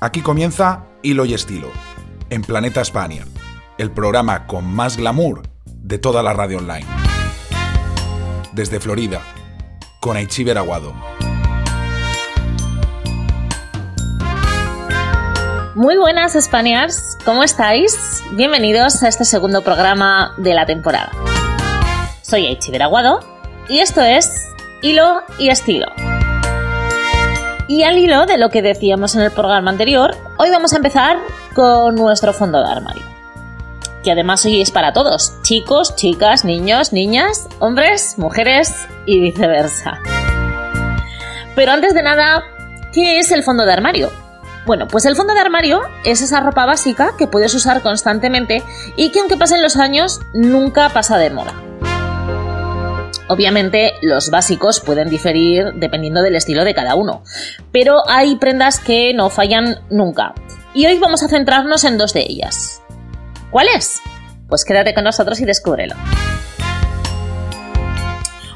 Aquí comienza Hilo y Estilo, en Planeta Spaniard, el programa con más glamour de toda la radio online. Desde Florida, con Aichiber Aguado. Muy buenas Spaniards, ¿cómo estáis? Bienvenidos a este segundo programa de la temporada. Soy Aichiber Aguado y esto es Hilo y Estilo. Y al hilo de lo que decíamos en el programa anterior, hoy vamos a empezar con nuestro fondo de armario. Que además hoy es para todos, chicos, chicas, niños, niñas, hombres, mujeres y viceversa. Pero antes de nada, ¿qué es el fondo de armario? Bueno, pues el fondo de armario es esa ropa básica que puedes usar constantemente y que aunque pasen los años nunca pasa de moda. Obviamente los básicos pueden diferir dependiendo del estilo de cada uno, pero hay prendas que no fallan nunca. Y hoy vamos a centrarnos en dos de ellas. ¿Cuáles? Pues quédate con nosotros y descúbrelo.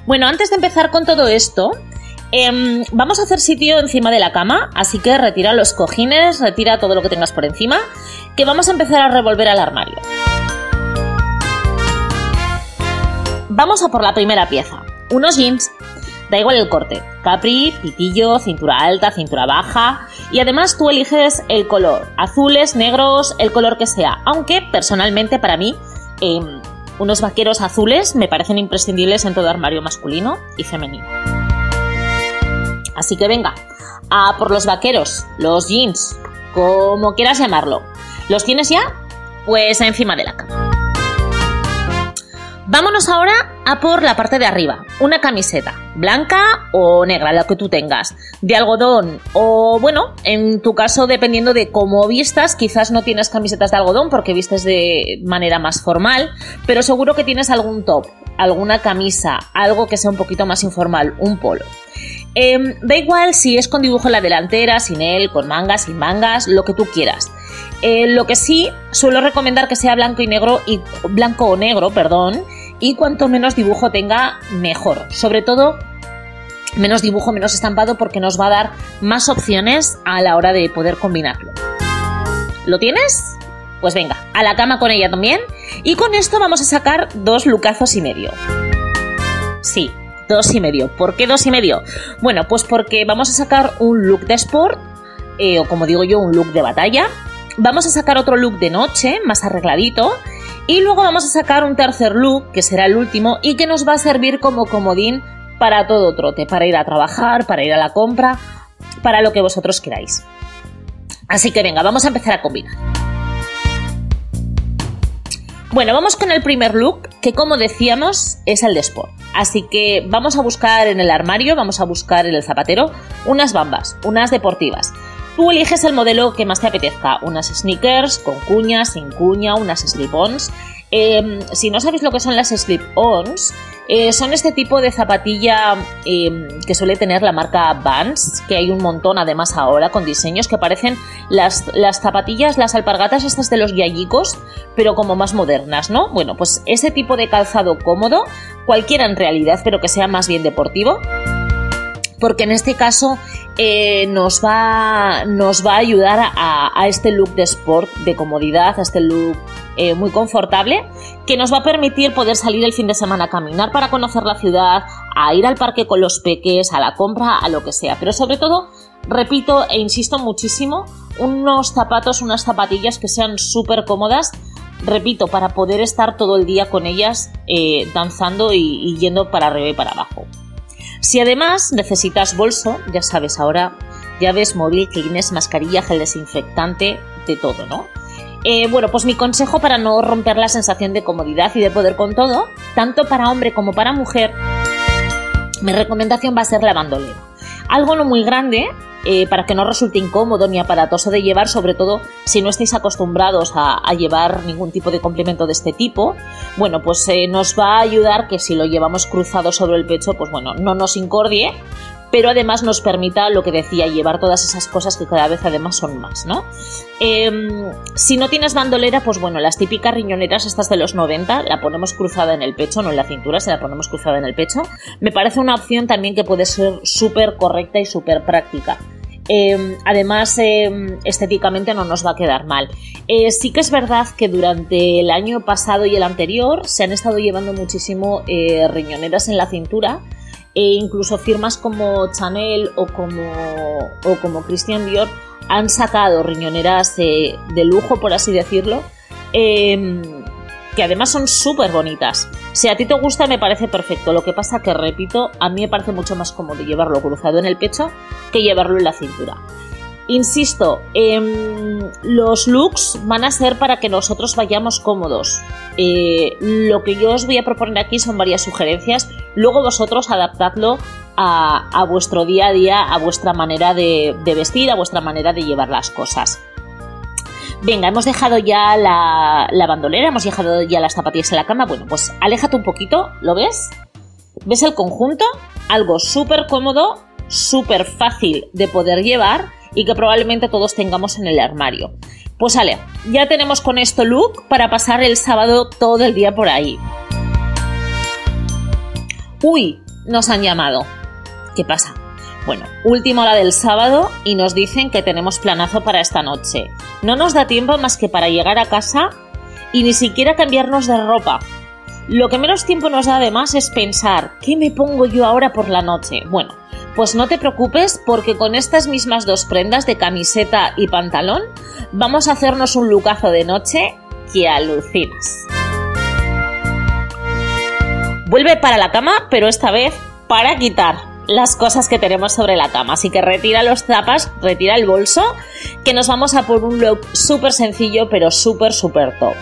Bueno, antes de empezar con todo esto, em, vamos a hacer sitio encima de la cama, así que retira los cojines, retira todo lo que tengas por encima, que vamos a empezar a revolver al armario. Vamos a por la primera pieza. Unos jeans. Da igual el corte. Capri, pitillo, cintura alta, cintura baja. Y además tú eliges el color. Azules, negros, el color que sea. Aunque personalmente para mí em, unos vaqueros azules me parecen imprescindibles en todo armario masculino y femenino. Así que venga, a por los vaqueros, los jeans, como quieras llamarlo. ¿Los tienes ya? Pues encima de la cama. Vámonos ahora a por la parte de arriba. Una camiseta, blanca o negra, la que tú tengas, de algodón o, bueno, en tu caso, dependiendo de cómo vistas, quizás no tienes camisetas de algodón porque vistes de manera más formal, pero seguro que tienes algún top, alguna camisa, algo que sea un poquito más informal, un polo. Em, da igual si es con dibujo en la delantera, sin él, con mangas, sin mangas, lo que tú quieras. Eh, lo que sí suelo recomendar que sea blanco y negro y blanco o negro, perdón, y cuanto menos dibujo tenga, mejor. Sobre todo menos dibujo, menos estampado porque nos va a dar más opciones a la hora de poder combinarlo. ¿Lo tienes? Pues venga, a la cama con ella también. Y con esto vamos a sacar dos lucazos y medio. Sí, dos y medio. ¿Por qué dos y medio? Bueno, pues porque vamos a sacar un look de sport, eh, o como digo yo, un look de batalla, Vamos a sacar otro look de noche, más arregladito. Y luego vamos a sacar un tercer look, que será el último, y que nos va a servir como comodín para todo trote, para ir a trabajar, para ir a la compra, para lo que vosotros queráis. Así que venga, vamos a empezar a combinar. Bueno, vamos con el primer look, que como decíamos es el de sport. Así que vamos a buscar en el armario, vamos a buscar en el zapatero unas bambas, unas deportivas. Tú eliges el modelo que más te apetezca, unas sneakers con cuña, sin cuña, unas slip-ons. Em, si no sabéis lo que son las slip-ons, eh, son este tipo de zapatilla em, que suele tener la marca Vans, que hay un montón además ahora con diseños que parecen las, las zapatillas, las alpargatas estas de los yayicos, pero como más modernas, ¿no? Bueno, pues ese tipo de calzado cómodo, cualquiera en realidad, pero que sea más bien deportivo porque en este caso eh, nos, va, nos, va, a ayudar a, este look de sport, de comodidad, a este look eh, muy confortable, que nos va a permitir poder salir el fin de semana a caminar para conocer la ciudad, a ir al parque con los peques, a la compra, a lo que sea. Pero sobre todo, repito e insisto muchísimo, unos zapatos, unas zapatillas que sean súper cómodas repito, para poder estar todo el día con ellas eh, danzando y, yendo para arriba y para abajo. Si además necesitas bolso, ya sabes, ahora llaves, móvil, clines, mascarilla, gel desinfectante, de todo, ¿no? Eh, bueno, pues mi consejo para no romper la sensación de comodidad y de poder con todo, tanto para hombre como para mujer, mi recomendación va a ser la bandolera. Algo no muy grande, eh, para que no resulte incómodo ni aparatoso de llevar, sobre todo si no estáis acostumbrados a, llevar ningún tipo de complemento de este tipo, bueno, pues eh, nos va a ayudar que si lo llevamos cruzado sobre el pecho, pues bueno, no nos incordie, pero además nos permita, lo que decía, llevar todas esas cosas que cada vez además son más, ¿no? Em, si no tienes bandolera, pues bueno, las típicas riñoneras estas de los 90, la ponemos cruzada en el pecho, no en la cintura, se la ponemos cruzada en el pecho. Me parece una opción también que puede ser súper correcta y súper práctica. Em, además, em, estéticamente no nos va a quedar mal. Eh, sí que es verdad que durante el año pasado y el anterior se han estado llevando muchísimo eh, riñoneras en la cintura e incluso firmas como Chanel o como, o como Christian Dior han sacado riñoneras de, lujo, por así decirlo, em, que además son súper bonitas. Si a ti te gusta, me parece perfecto. Lo que pasa que, repito, a mí me parece mucho más cómodo llevarlo cruzado en el pecho que llevarlo en la cintura. Insisto, em, los looks van a ser para que nosotros vayamos cómodos. Eh, lo que yo os voy a proponer aquí son varias sugerencias. Luego vosotros adaptadlo a, vuestro día a día, a vuestra manera de, vestir, a vuestra manera de llevar las cosas. Venga, hemos dejado ya la, la, bandolera, hemos dejado ya las zapatillas en la cama. Bueno, pues aléjate un poquito, ¿lo ves? ¿Ves el conjunto? Algo súper cómodo, súper fácil de poder llevar y que probablemente todos tengamos en el armario. Pues vale, ya tenemos con esto look para pasar el sábado todo el día por ahí. Uy, nos han llamado. ¿Qué pasa? Bueno, última hora del sábado y nos dicen que tenemos planazo para esta noche. No nos da tiempo más que para llegar a casa y ni siquiera cambiarnos de ropa. Lo que menos tiempo nos da además es pensar, ¿qué me pongo yo ahora por la noche? Bueno, pues no te preocupes porque con estas mismas dos prendas de camiseta y pantalón vamos a hacernos un lucazo de noche que alucinas. Vuelve para la cama, pero esta vez para quitar las cosas que tenemos sobre la cama. Así que retira los zapas, retira el bolso, que nos vamos a por un look súper sencillo, pero súper, súper top.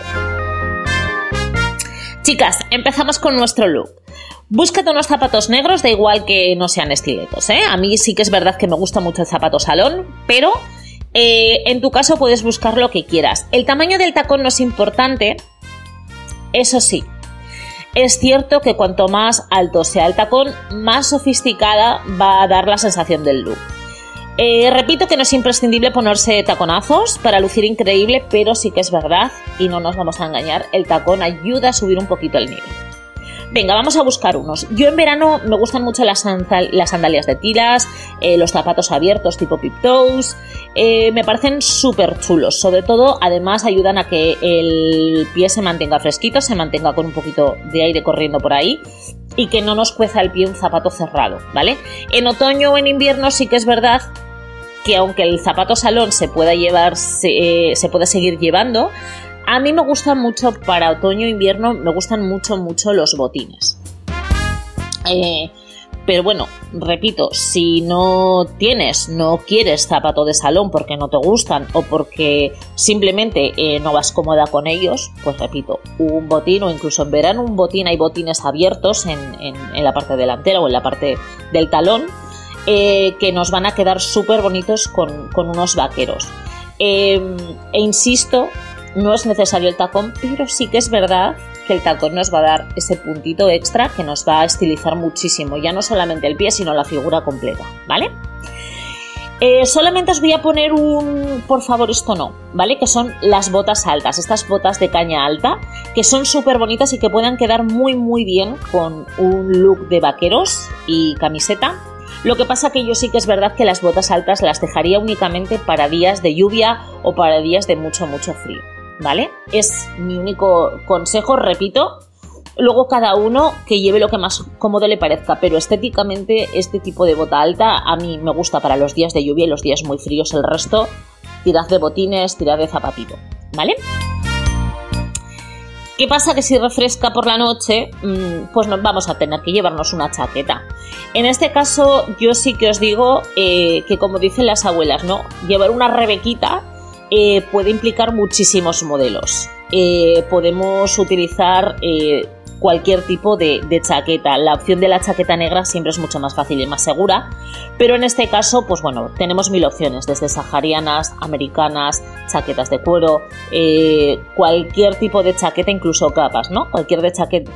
Chicas, empezamos con nuestro look. Búscate unos zapatos negros, da igual que no sean estiletos. ¿eh? A mí sí que es verdad que me gusta mucho el zapato salón, pero eh, en tu caso puedes buscar lo que quieras. El tamaño del tacón no es importante, eso sí. Es cierto que cuanto más alto sea el tacón, más sofisticada va a dar la sensación del look. Eh, repito que no es imprescindible ponerse taconazos para lucir increíble, pero sí que es verdad, y no nos vamos a engañar, el tacón ayuda a subir un poquito el nivel. Venga, vamos a buscar unos. Yo en verano me gustan mucho las, sandalias de tiras, eh, los zapatos abiertos tipo pip toes. Eh, me parecen súper chulos. Sobre todo, además, ayudan a que el pie se mantenga fresquito, se mantenga con un poquito de aire corriendo por ahí y que no nos cueza el pie un zapato cerrado, ¿vale? En otoño o en invierno sí que es verdad que aunque el zapato salón se pueda llevar, se, eh, se puede seguir llevando, a mí me gustan mucho para otoño e invierno, me gustan mucho, mucho los botines. Eh, pero bueno, repito, si no tienes, no quieres zapato de salón porque no te gustan o porque simplemente eh, no vas cómoda con ellos, pues repito, un botín o incluso en verano un botín hay botines abiertos en, la parte delantera o en la parte del talón eh, que nos van a quedar súper bonitos con, unos vaqueros. e insisto no es necesario el tacón, pero sí que es verdad que el tacón nos va a dar ese puntito extra que nos va a estilizar muchísimo, ya no solamente el pie, sino la figura completa, ¿vale? Eh, solamente os voy a poner un, por favor, esto no, ¿vale? Que son las botas altas, estas botas de caña alta, que son súper bonitas y que puedan quedar muy, muy bien con un look de vaqueros y camiseta. Lo que pasa que yo sí que es verdad que las botas altas las dejaría únicamente para días de lluvia o para días de mucho, mucho frío. ¿Vale? Es mi único consejo, repito. Luego cada uno que lleve lo que más cómodo le parezca, pero estéticamente este tipo de bota alta a mí me gusta para los días de lluvia y los días muy fríos. El resto, tirad de botines, tirad de zapatito, ¿vale? ¿Qué pasa? Que si refresca por la noche, mm, pues nos vamos a tener que llevarnos una chaqueta. En este caso, yo sí que os digo eh, que, como dicen las abuelas, ¿no? Llevar una rebequita eh, puede implicar muchísimos modelos. Eh, podemos utilizar eh, cualquier tipo de, chaqueta. La opción de la chaqueta negra siempre es mucho más fácil y más segura, pero en este caso, pues bueno, tenemos mil opciones, desde saharianas, americanas, chaquetas de cuero, cualquier tipo de chaqueta, incluso capas, ¿no? Cualquier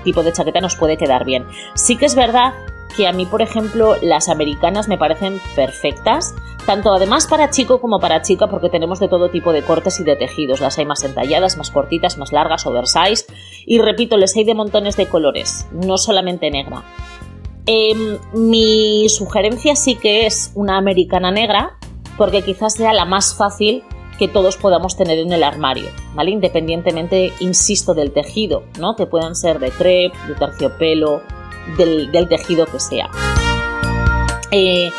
tipo de chaqueta nos puede quedar bien. Sí que es verdad que a mí, por ejemplo, las americanas me parecen perfectas, tanto además para chico como para chica, porque tenemos de todo tipo de cortes y de tejidos. Las hay más entalladas, más cortitas, más largas, oversize. Y repito, les hay de montones de colores, no solamente negra. Em, mi sugerencia sí que es una americana negra, porque quizás sea la más fácil que todos podamos tener en el armario, ¿vale? Independientemente, insisto, del tejido, ¿no? Que puedan ser de crepe, de terciopelo, del, tejido que sea. Eh,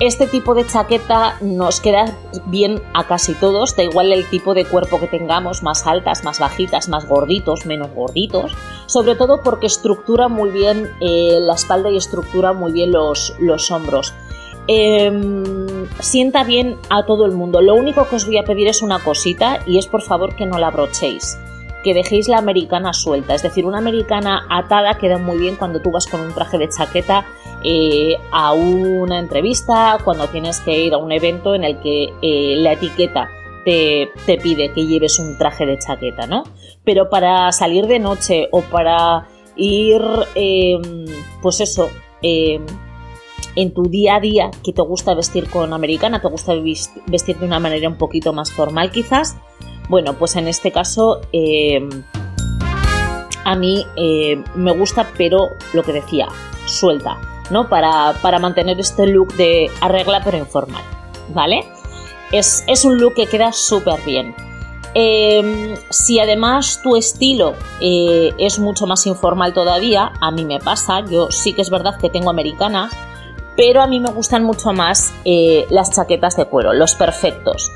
este tipo de chaqueta nos queda bien a casi todos, da igual el tipo de cuerpo que tengamos, más altas, más bajitas, más gorditos, menos gorditos, sobre todo porque estructura muy bien eh, la espalda y estructura muy bien los, los hombros. Em, sienta bien a todo el mundo. Lo único que os voy a pedir es una cosita y es por favor que no la brochéis que dejéis la americana suelta. Es decir, una americana atada queda muy bien cuando tú vas con un traje de chaqueta eh, a una entrevista, cuando tienes que ir a un evento en el que eh, la etiqueta te, pide que lleves un traje de chaqueta, ¿no? Pero para salir de noche o para ir, em, pues eso, em, en tu día a día que te gusta vestir con americana, te gusta vestir de una manera un poquito más formal quizás, bueno, pues en este caso eh, a mí eh, me gusta, pero lo que decía, suelta, ¿no? Para, mantener este look de arregla pero informal, ¿vale? Es, un look que queda súper bien. Em, si además tu estilo eh, es mucho más informal todavía, a mí me pasa, yo sí que es verdad que tengo americanas, pero a mí me gustan mucho más las chaquetas de cuero, los perfectos.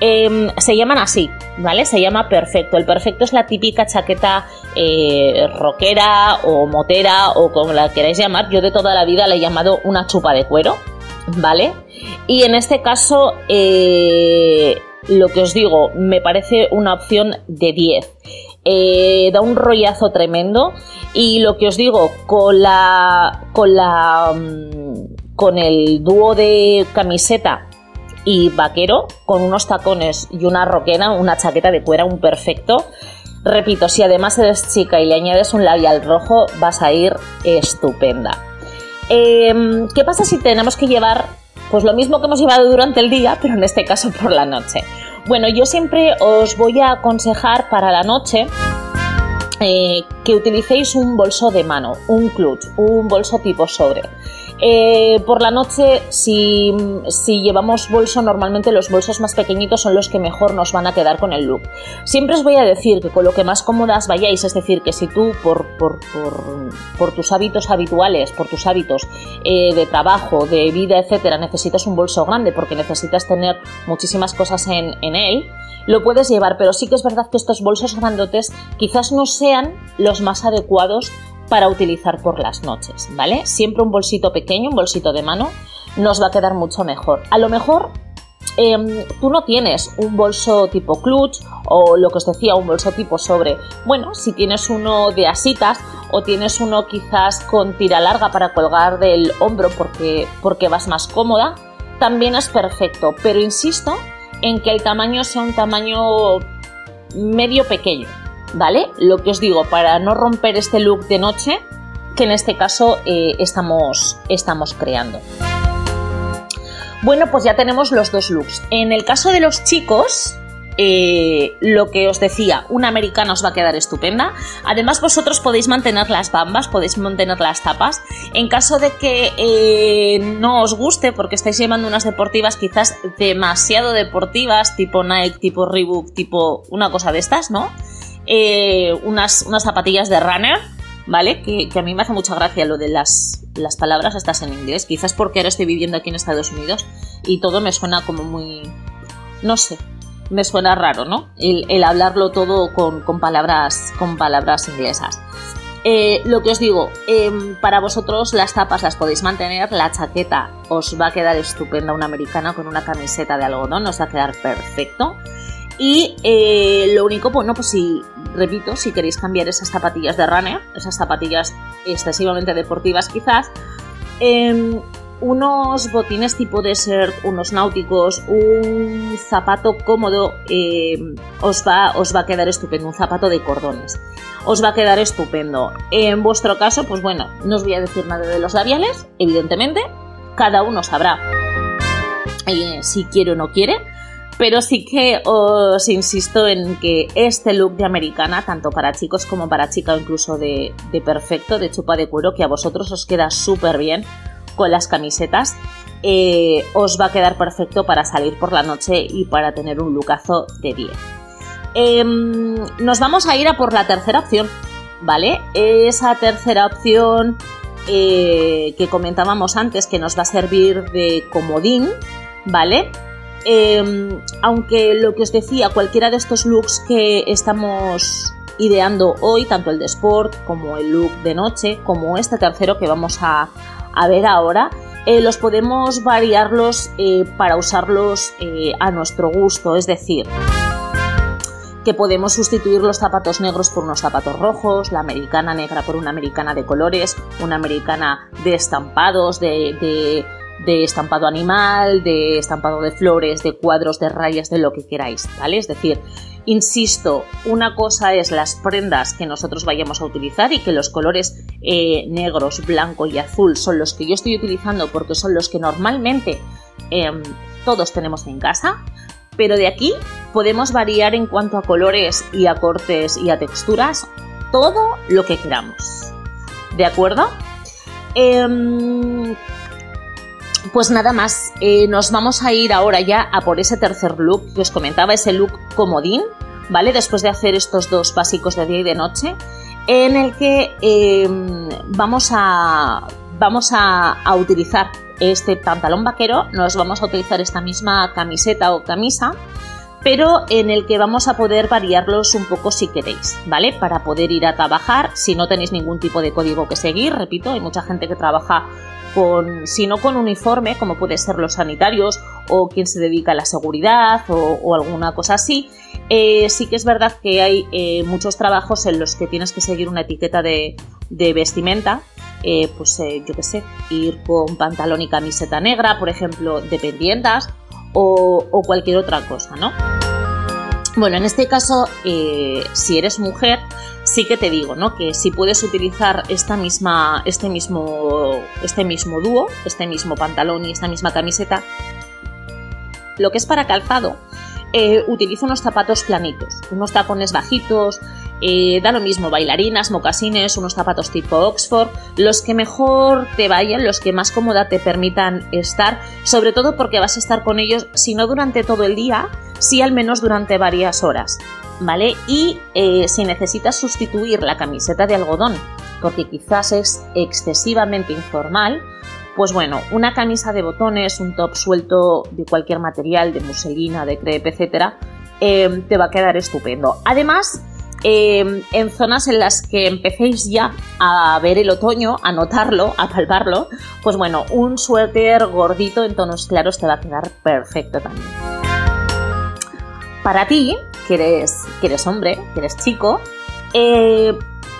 Em, se llaman así, ¿vale? Se llama perfecto. El perfecto es la típica chaqueta eh, rockera o motera o como la queráis llamar. Yo de toda la vida la he llamado una chupa de cuero, ¿vale? Y en este caso, eh, lo que os digo, me parece una opción de 10. Eh, da un rollazo tremendo y lo que os digo con la con la mm, con el dúo de camiseta y vaquero con unos tacones y una roquena, una chaqueta de cuera, un perfecto. Repito, si además eres chica y le añades un labial rojo, vas a ir estupenda. Em, ¿Qué pasa si tenemos que llevar pues lo mismo que hemos llevado durante el día, pero en este caso por la noche? Bueno, yo siempre os voy a aconsejar para la noche eh, que utilicéis un bolso de mano, un clutch, un bolso tipo sobre. Eh, por la noche, si, llevamos bolso, normalmente los bolsos más pequeñitos son los que mejor nos van a quedar con el look. Siempre os voy a decir que con lo que más cómodas vayáis, es decir, que si tú por, tus hábitos habituales, por tus hábitos eh, de trabajo, de vida, etcétera, necesitas un bolso grande porque necesitas tener muchísimas cosas en, en él, lo puedes llevar, pero sí que es verdad que estos bolsos grandotes quizás no sean los más adecuados para utilizar por las noches, ¿vale? Siempre un bolsito pequeño, un bolsito de mano, nos va a quedar mucho mejor. A lo mejor em, tú no tienes un bolso tipo clutch o lo que os decía, un bolso tipo sobre. Bueno, si tienes uno de asitas o tienes uno quizás con tira larga para colgar del hombro porque, porque vas más cómoda, también es perfecto. Pero insisto en que el tamaño sea un tamaño medio pequeño, ¿vale? Lo que os digo, para no romper este look de noche, que en este caso eh, estamos, estamos creando. Bueno, pues ya tenemos los dos looks. En el caso de los chicos, eh, lo que os decía, una americana os va a quedar estupenda. Además, vosotros podéis mantener las bambas, podéis mantener las tapas. En caso de que eh, no os guste, porque estáis llevando unas deportivas quizás demasiado deportivas, tipo Nike, tipo Reebok, tipo una cosa de estas, ¿no? Eh, unas, unas zapatillas de runner, ¿vale? Que, a mí me hace mucha gracia lo de las, las palabras estas en inglés. Quizás porque ahora estoy viviendo aquí en Estados Unidos y todo me suena como muy... No sé, me suena raro, ¿no? El, hablarlo todo con, palabras, con palabras inglesas. Eh, lo que os digo, em, para vosotros las tapas las podéis mantener, la chaqueta os va a quedar estupenda, una americana con una camiseta de algodón, os va a quedar perfecto. Y eh, lo único, bueno, pues si, repito, si queréis cambiar esas zapatillas de runner, esas zapatillas excesivamente deportivas quizás, em, unos botines tipo desert, unos náuticos, un zapato cómodo, eh, os, va, os va a quedar estupendo, un zapato de cordones. Os va a quedar estupendo. En vuestro caso, pues bueno, no os voy a decir nada de los labiales, evidentemente, cada uno sabrá eh, si quiere o no quiere. Pero sí que os insisto en que este look de americana, tanto para chicos como para chica, o incluso de, de perfecto, de chupa de cuero, que a vosotros os queda súper bien, con las camisetas, eh, os va a quedar perfecto para salir por la noche y para tener un lucazo de 10. Em, nos vamos a ir a por la tercera opción, ¿vale? Esa tercera opción eh, que comentábamos antes que nos va a servir de comodín, ¿vale? Em, aunque lo que os decía, cualquiera de estos looks que estamos ideando hoy, tanto el de sport como el look de noche, como este tercero que vamos a, ver ahora, eh, los podemos variarlos eh, para usarlos eh, a nuestro gusto, es decir, que podemos sustituir los zapatos negros por unos zapatos rojos, la americana negra por una americana de colores, una americana de estampados, de estampado animal, de estampado de flores, de cuadros, de rayas, de lo que queráis, ¿vale? Es decir, insisto, una cosa es las prendas que nosotros vayamos a utilizar y que los colores eh, negros, blanco y azul son los que yo estoy utilizando porque son los que normalmente em, todos tenemos en casa, pero de aquí podemos variar en cuanto a colores y a cortes y a texturas todo lo que queramos. ¿De acuerdo? Em, pues nada más, eh, nos vamos a ir ahora ya a por ese tercer look que os comentaba, ese look comodín, ¿vale? Después de hacer estos dos básicos de día y de noche, en el que em, vamos, a, vamos a, utilizar este pantalón vaquero, nos vamos a utilizar esta misma camiseta o camisa, pero en el que vamos a poder variarlos un poco si queréis, ¿vale? Para poder ir a trabajar, si no tenéis ningún tipo de código que seguir, repito, hay mucha gente que trabaja con, si no con uniforme, como puede ser los sanitarios o quien se dedica a la seguridad o, alguna cosa así, eh, sí que es verdad que hay eh, muchos trabajos en los que tienes que seguir una etiqueta de, vestimenta, eh, pues yo qué sé, ir con pantalón y camiseta negra, por ejemplo, dependientas o, o cualquier otra cosa, ¿no? Bueno, en este caso, si eres mujer, sí que te digo, ¿no? Que si puedes utilizar esta misma, este, mismo, este mismo dúo, este mismo pantalón y esta misma camiseta, lo que es para calzado, eh, utiliza unos zapatos planitos, unos tacones bajitos, eh, da lo mismo, bailarinas, mocasines, unos zapatos tipo Oxford, los que mejor te vayan, los que más cómoda te permitan estar, sobre todo porque vas a estar con ellos, si no durante todo el día, sí al menos durante varias horas. ¿vale? Y eh, si necesitas sustituir la camiseta de algodón, porque quizás es excesivamente informal, pues bueno, una camisa de botones, un top suelto de cualquier material, de muselina, de crepe, etcétera, eh, te va a quedar estupendo. Además, eh, en zonas en las que empecéis ya a ver el otoño, a notarlo, a palparlo, pues bueno, un suéter gordito en tonos claros te va a quedar perfecto también. Para ti, que eres, que eres hombre, que eres chico, eh,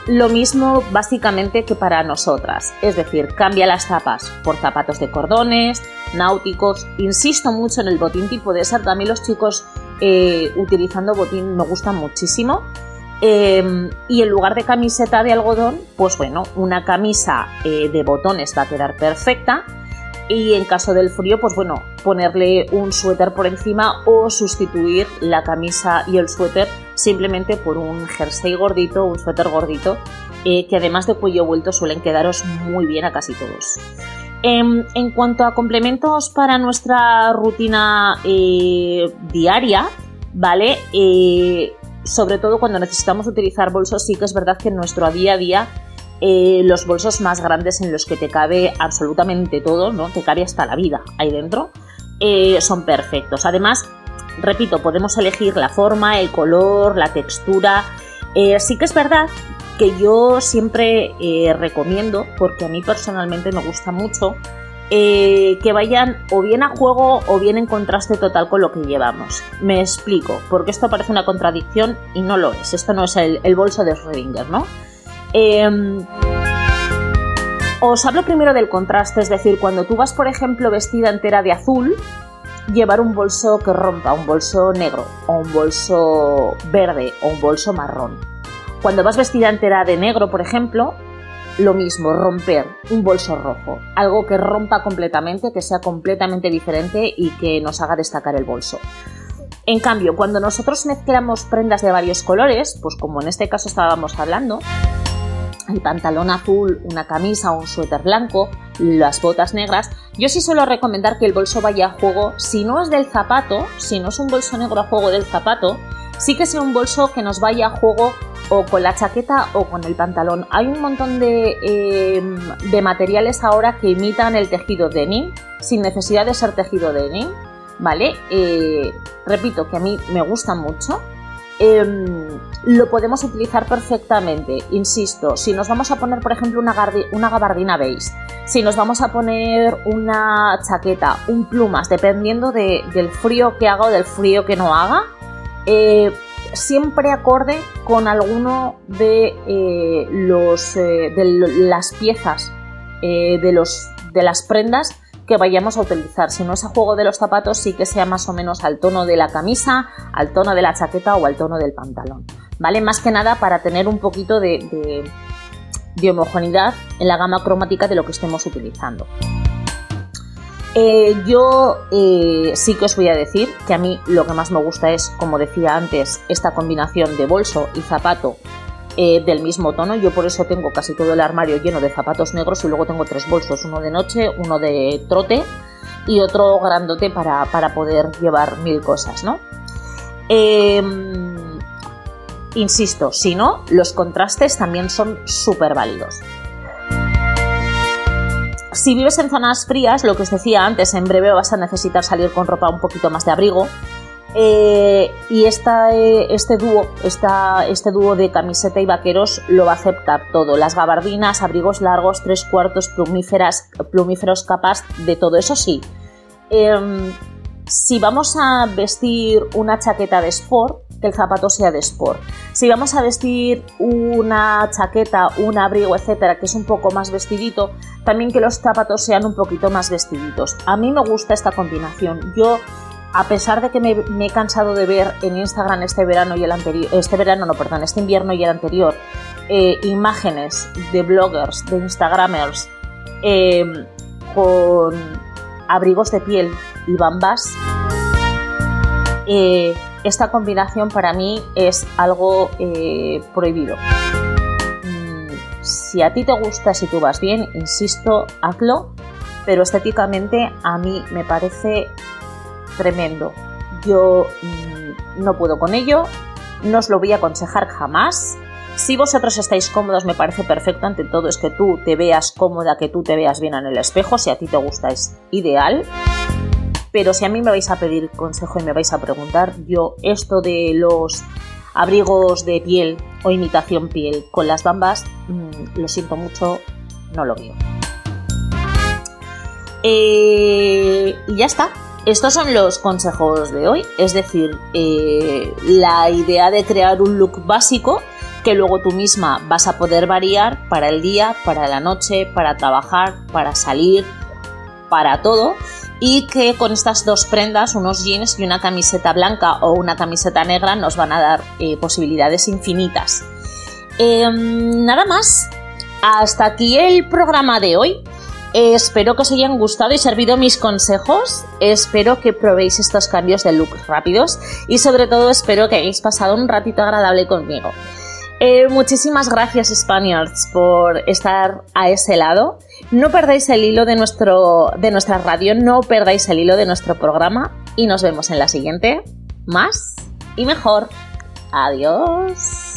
lo mismo básicamente que para nosotras, es decir, cambia las zapas por zapatos de cordones, náuticos, insisto mucho en el botín tipo de ser, también los chicos eh, utilizando botín me gustan muchísimo. Em, y en lugar de camiseta de algodón, pues bueno, una camisa eh, de botones va a quedar perfecta. Y en caso del frío, pues bueno, ponerle un suéter por encima o sustituir la camisa y el suéter simplemente por un jersey gordito, un suéter gordito, eh, que además de cuello vuelto suelen quedaros muy bien a casi todos. Em, en, cuanto a complementos para nuestra rutina eh, diaria, ¿vale? Eh, sobre todo cuando necesitamos utilizar bolsos, sí que es verdad que en nuestro día a día los bolsos más grandes en los que te cabe absolutamente todo, ¿no? Te cabe hasta la vida ahí dentro, eh, son perfectos. Además, repito, podemos elegir la forma, el color, la textura. Eh, sí que es verdad que yo siempre recomiendo, porque a mí personalmente me gusta mucho, que vayan o bien a juego o bien en contraste total con lo que llevamos. Me explico, porque esto parece una contradicción y no lo es. Esto no es el, el bolso de Schrödinger, ¿no? Os hablo primero del contraste, es decir, cuando tú vas, por ejemplo, vestida entera de azul, llevar un bolso que rompa, un bolso negro, o un bolso verde, o un bolso marrón. Cuando vas vestida entera de negro, por ejemplo, lo mismo, romper un bolso rojo, algo que rompa completamente, que sea completamente diferente y que nos haga destacar el bolso. En cambio, cuando nosotros mezclamos prendas de varios colores, pues como en este caso estábamos hablando, el pantalón azul, una camisa o un suéter blanco, las botas negras. Yo sí suelo recomendar que el bolso vaya a juego, si no es del zapato, si no es un bolso negro a juego del zapato, sí que sea un bolso que nos vaya a juego o con la chaqueta o con el pantalón. Hay un montón de, em, de materiales ahora que imitan el tejido denim sin necesidad de ser tejido denim, ¿vale? Eh, repito que a mí me gusta mucho Em, lo podemos utilizar perfectamente. Insisto, si nos vamos a poner, por ejemplo, una, gabardina beige, si nos vamos a poner una chaqueta, un plumas, dependiendo del frío que haga o del frío que no haga, eh, siempre acorde con alguno de, eh, los, eh, de las piezas de, los, de las prendas que vayamos a utilizar. Si no es a juego de los zapatos, sí que sea más o menos al tono de la camisa, al tono de la chaqueta o al tono del pantalón. ¿Vale? Más que nada para tener un poquito de, homogeneidad en la gama cromática de lo que estemos utilizando. Eh, yo eh, sí que os voy a decir que a mí lo que más me gusta es, como decía antes, esta combinación de bolso y zapato eh, del mismo tono. Yo por eso tengo casi todo el armario lleno de zapatos negros y luego tengo tres bolsos, uno de noche, uno de trote y otro grandote para, poder llevar mil cosas, ¿no? Em, insisto, si no, los contrastes también son súper válidos. Si vives en zonas frías, lo que os decía antes, en breve vas a necesitar salir con ropa un poquito más de abrigo, eh, y eh, este dúo, este dúo de camiseta y vaqueros lo va a aceptar todo. Las gabardinas, abrigos largos, tres cuartos, plumíferas, plumíferos capas, de todo eso sí. Em, si vamos a vestir una chaqueta de sport, que el zapato sea de sport. Si vamos a vestir una chaqueta, un abrigo, etcétera, que es un poco más vestidito, también que los zapatos sean un poquito más vestiditos. A mí me gusta esta combinación. Yo a pesar de que me, he cansado de ver en Instagram este verano y el anterior, este verano, no, perdón, este invierno y el anterior, eh, imágenes de bloggers, de Instagramers, em, con abrigos de piel y bambas, eh, esta combinación para mí es algo eh, prohibido. Mm, si a ti te gusta, si tú vas bien, insisto, hazlo, pero estéticamente a mí me parece tremendo. Yo mm, no puedo con ello, no os lo voy a aconsejar jamás. Si vosotros estáis cómodos, me parece perfecto. Ante todo, es que tú te veas cómoda, que tú te veas bien en el espejo. Si a ti te gusta, es ideal. Pero si a mí me vais a pedir consejo y me vais a preguntar, yo esto de los abrigos de piel o imitación piel con las bambas, mm, lo siento mucho, no lo veo. Eh, y ya está, estos son los consejos de hoy, es decir, eh, la idea de crear un look básico que luego tú misma vas a poder variar para el día, para la noche, para trabajar, para salir, para todo y que con estas dos prendas, unos jeans y una camiseta blanca o una camiseta negra, nos van a dar eh, posibilidades infinitas. Em, nada más, hasta aquí el programa de hoy espero que os hayan gustado y servido mis consejos. Espero que probéis estos cambios de look rápidos y sobre todo espero que hayáis pasado un ratito agradable conmigo. Eh, muchísimas gracias Spaniards por estar a ese lado. No perdáis el hilo de, nuestro, de nuestra radio, no perdáis el hilo de nuestro programa y nos vemos en la siguiente. Más y mejor. Adiós.